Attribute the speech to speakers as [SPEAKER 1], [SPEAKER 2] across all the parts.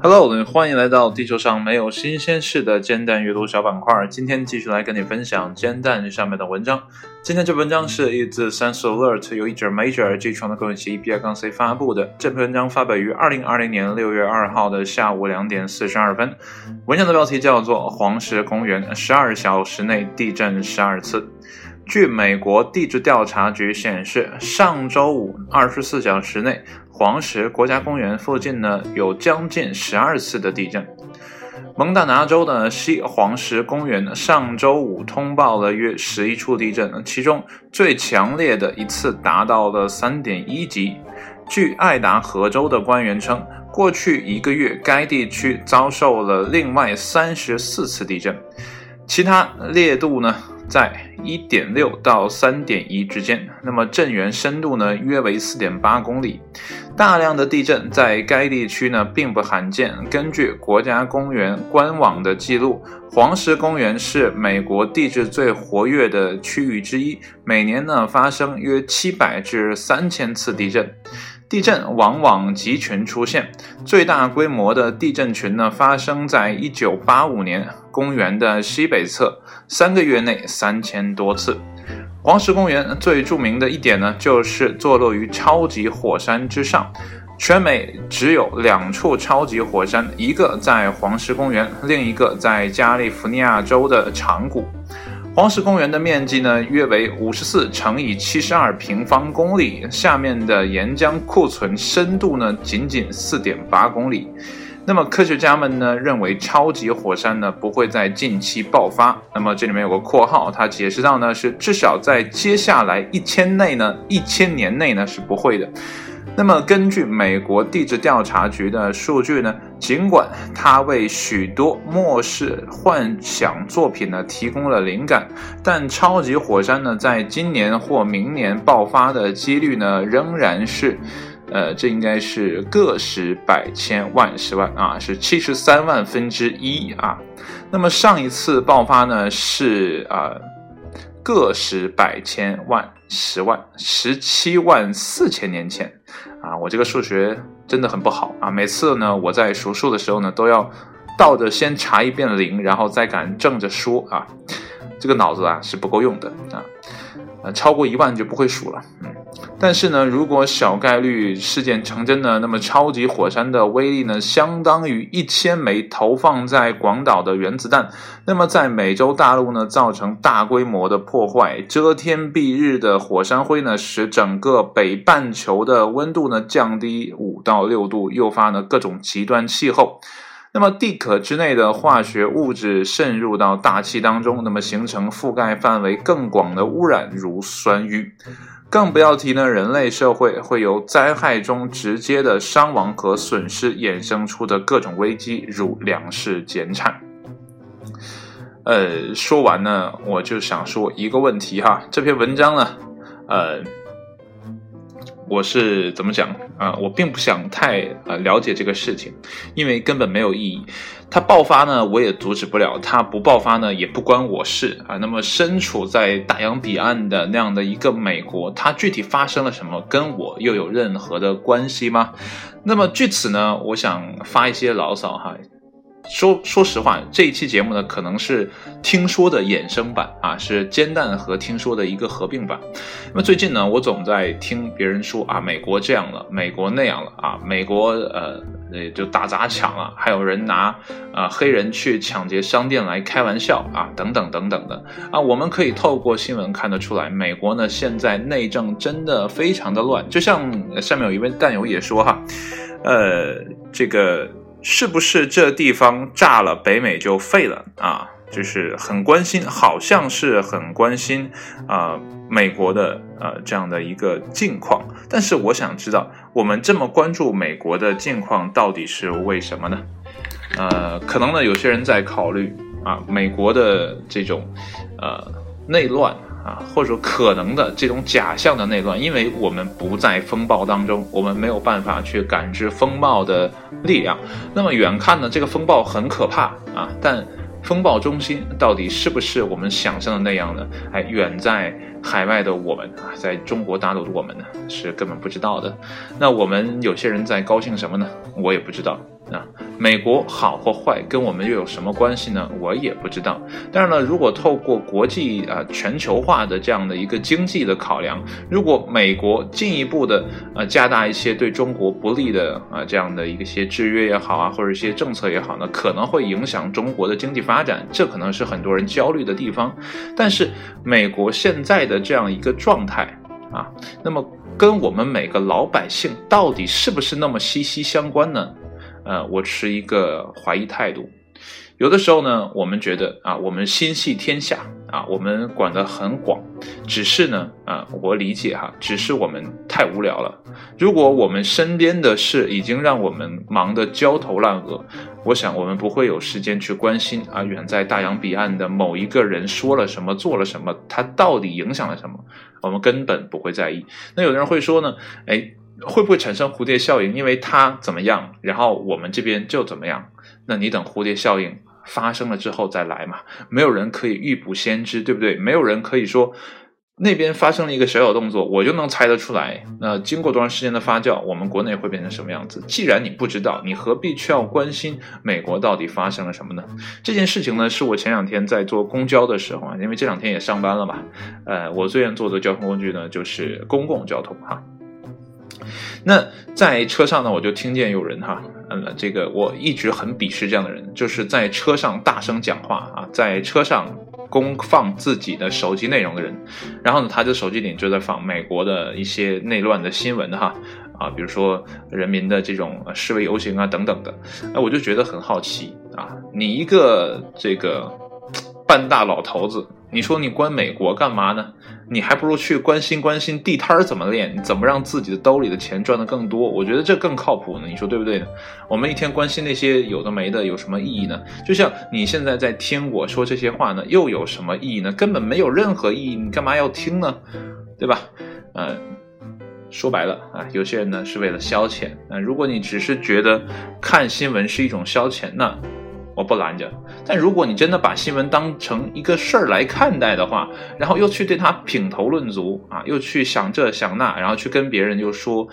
[SPEAKER 1] Hello，欢迎来到地球上没有新鲜事的煎蛋阅读小板块。今天继续来跟你分享煎蛋上面的文章。今天这文章是一自 Sense Alert 由一 Major G 创的个人协议 B I 杠 C 发布的。这篇文章发表于二零二零年六月二号的下午两点四十二分。文章的标题叫做《黄石公园十二小时内地震十二次》。据美国地质调查局显示，上周五二十四小时内。黄石国家公园附近呢，有将近十二次的地震。蒙大拿州的西黄石公园上周五通报了约十一处地震，其中最强烈的一次达到了三点一级。据爱达荷州的官员称，过去一个月该地区遭受了另外三十四次地震，其他烈度呢？在一点六到三点一之间，那么震源深度呢约为四点八公里。大量的地震在该地区呢并不罕见。根据国家公园官网的记录，黄石公园是美国地质最活跃的区域之一，每年呢发生约七百至三千次地震。地震往往集群出现，最大规模的地震群呢发生在一九八五年，公园的西北侧，三个月内三千多次。黄石公园最著名的一点呢，就是坐落于超级火山之上，全美只有两处超级火山，一个在黄石公园，另一个在加利福尼亚州的长谷。黄石公园的面积呢，约为五十四乘以七十二平方公里，下面的岩浆库存深度呢，仅仅四点八公里。那么科学家们呢，认为超级火山呢不会在近期爆发。那么这里面有个括号，它解释到呢，是至少在接下来一千内呢，一千年内呢是不会的。那么，根据美国地质调查局的数据呢，尽管它为许多末世幻想作品呢提供了灵感，但超级火山呢在今年或明年爆发的几率呢仍然是，呃，这应该是个十百千万十万啊，是七十三万分之一啊。那么上一次爆发呢是啊。个十百千万十万十七万四千年前，啊，我这个数学真的很不好啊！每次呢，我在数数的时候呢，都要倒着先查一遍零，然后再敢正着说啊，这个脑子啊是不够用的啊。呃，超过一万就不会数了。但是呢，如果小概率事件成真呢，那么超级火山的威力呢，相当于一千枚投放在广岛的原子弹。那么在美洲大陆呢，造成大规模的破坏，遮天蔽日的火山灰呢，使整个北半球的温度呢降低五到六度，诱发呢各种极端气候。那么地壳之内的化学物质渗入到大气当中，那么形成覆盖范围更广的污染，如酸雨。更不要提呢，人类社会会由灾害中直接的伤亡和损失衍生出的各种危机，如粮食减产。呃，说完呢，我就想说一个问题哈，这篇文章呢，呃。我是怎么讲啊？我并不想太呃了解这个事情，因为根本没有意义。它爆发呢，我也阻止不了；它不爆发呢，也不关我事啊。那么身处在大洋彼岸的那样的一个美国，它具体发生了什么，跟我又有任何的关系吗？那么据此呢，我想发一些牢骚哈。说说实话，这一期节目呢，可能是听说的衍生版啊，是煎蛋和听说的一个合并版。那么最近呢，我总在听别人说啊，美国这样了，美国那样了啊，美国呃就打砸抢了，还有人拿啊黑人去抢劫商店来开玩笑啊，等等等等的啊。我们可以透过新闻看得出来，美国呢现在内政真的非常的乱。就像下面有一位蛋友也说哈，呃，这个。是不是这地方炸了，北美就废了啊？就是很关心，好像是很关心啊，美国的呃这样的一个境况。但是我想知道，我们这么关注美国的境况，到底是为什么呢？呃，可能呢，有些人在考虑啊，美国的这种呃内乱。啊，或者说可能的这种假象的内乱，因为我们不在风暴当中，我们没有办法去感知风暴的力量。那么远看呢，这个风暴很可怕啊，但风暴中心到底是不是我们想象的那样呢？哎，远在海外的我们啊，在中国大陆的我们呢，是根本不知道的。那我们有些人在高兴什么呢？我也不知道。美国好或坏跟我们又有什么关系呢？我也不知道。但是呢，如果透过国际啊全球化的这样的一个经济的考量，如果美国进一步的呃加大一些对中国不利的啊这样的一些制约也好啊，或者一些政策也好呢，可能会影响中国的经济发展，这可能是很多人焦虑的地方。但是美国现在的这样一个状态啊，那么跟我们每个老百姓到底是不是那么息息相关呢？呃，我持一个怀疑态度。有的时候呢，我们觉得啊，我们心系天下啊，我们管得很广。只是呢，啊，我理解哈，只是我们太无聊了。如果我们身边的事已经让我们忙得焦头烂额，我想我们不会有时间去关心啊，远在大洋彼岸的某一个人说了什么，做了什么，他到底影响了什么，我们根本不会在意。那有的人会说呢，哎。会不会产生蝴蝶效应？因为它怎么样，然后我们这边就怎么样。那你等蝴蝶效应发生了之后再来嘛？没有人可以预卜先知，对不对？没有人可以说那边发生了一个小小动作，我就能猜得出来。那经过多长时间的发酵，我们国内会变成什么样子？既然你不知道，你何必去要关心美国到底发生了什么呢？这件事情呢，是我前两天在坐公交的时候啊，因为这两天也上班了嘛。呃，我最愿坐的交通工具呢，就是公共交通哈。那在车上呢，我就听见有人哈，嗯，这个我一直很鄙视这样的人，就是在车上大声讲话啊，在车上公放自己的手机内容的人。然后呢，他的手机里就在放美国的一些内乱的新闻哈，啊，比如说人民的这种示威游行啊等等的。哎，我就觉得很好奇啊，你一个这个半大老头子。你说你关美国干嘛呢？你还不如去关心关心地摊儿怎么练，怎么让自己的兜里的钱赚得更多。我觉得这更靠谱呢。你说对不对呢？我们一天关心那些有的没的，有什么意义呢？就像你现在在听我说这些话呢，又有什么意义呢？根本没有任何意义，你干嘛要听呢？对吧？嗯，说白了啊，有些人呢是为了消遣。那如果你只是觉得看新闻是一种消遣，那。我不拦着，但如果你真的把新闻当成一个事儿来看待的话，然后又去对他品头论足啊，又去想这想那，然后去跟别人就说，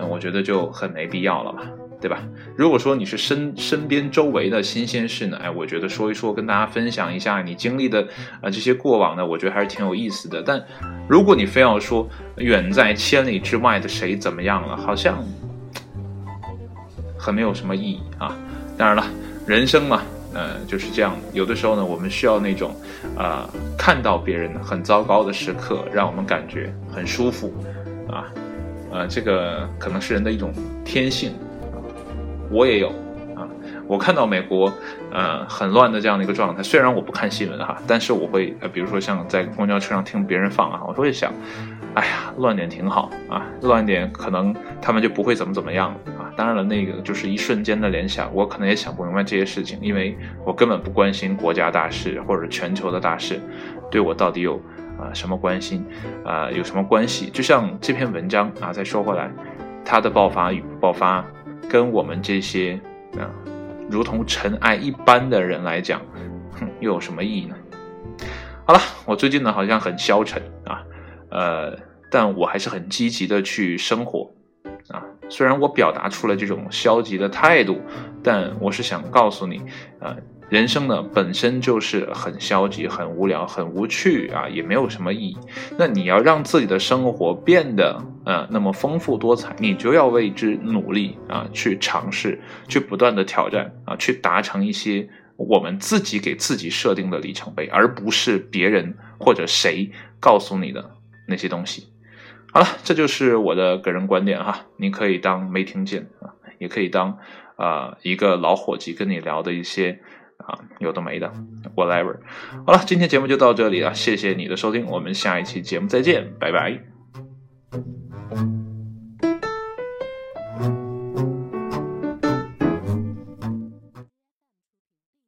[SPEAKER 1] 嗯，我觉得就很没必要了嘛，对吧？如果说你是身身边周围的新鲜事呢，哎，我觉得说一说，跟大家分享一下你经历的啊这些过往呢，我觉得还是挺有意思的。但如果你非要说远在千里之外的谁怎么样了，好像很没有什么意义啊。当然了。人生嘛，呃，就是这样。有的时候呢，我们需要那种，啊，看到别人很糟糕的时刻，让我们感觉很舒服，啊，呃，这个可能是人的一种天性，我也有。啊我看到美国，呃，很乱的这样的一个状态。虽然我不看新闻哈，但是我会，呃，比如说像在公交车上听别人放啊，我会想，哎呀，乱点挺好啊，乱点可能他们就不会怎么怎么样。当然了，那个就是一瞬间的联想，我可能也想不明白这些事情，因为我根本不关心国家大事或者全球的大事，对我到底有啊什么关心啊有什么关系？就像这篇文章啊，再说回来，它的爆发与不爆发，跟我们这些啊。如同尘埃一般的人来讲，哼，又有什么意义呢？好了，我最近呢好像很消沉啊，呃，但我还是很积极的去生活。虽然我表达出了这种消极的态度，但我是想告诉你，呃。人生呢本身就是很消极、很无聊、很无趣啊，也没有什么意义。那你要让自己的生活变得呃那么丰富多彩，你就要为之努力啊，去尝试，去不断的挑战啊，去达成一些我们自己给自己设定的里程碑，而不是别人或者谁告诉你的那些东西。好了，这就是我的个人观点哈，你可以当没听见啊，也可以当啊一个老伙计跟你聊的一些。啊，有的没的，whatever。好了，今天节目就到这里了，谢谢你的收听，我们下一期节目再见，拜拜。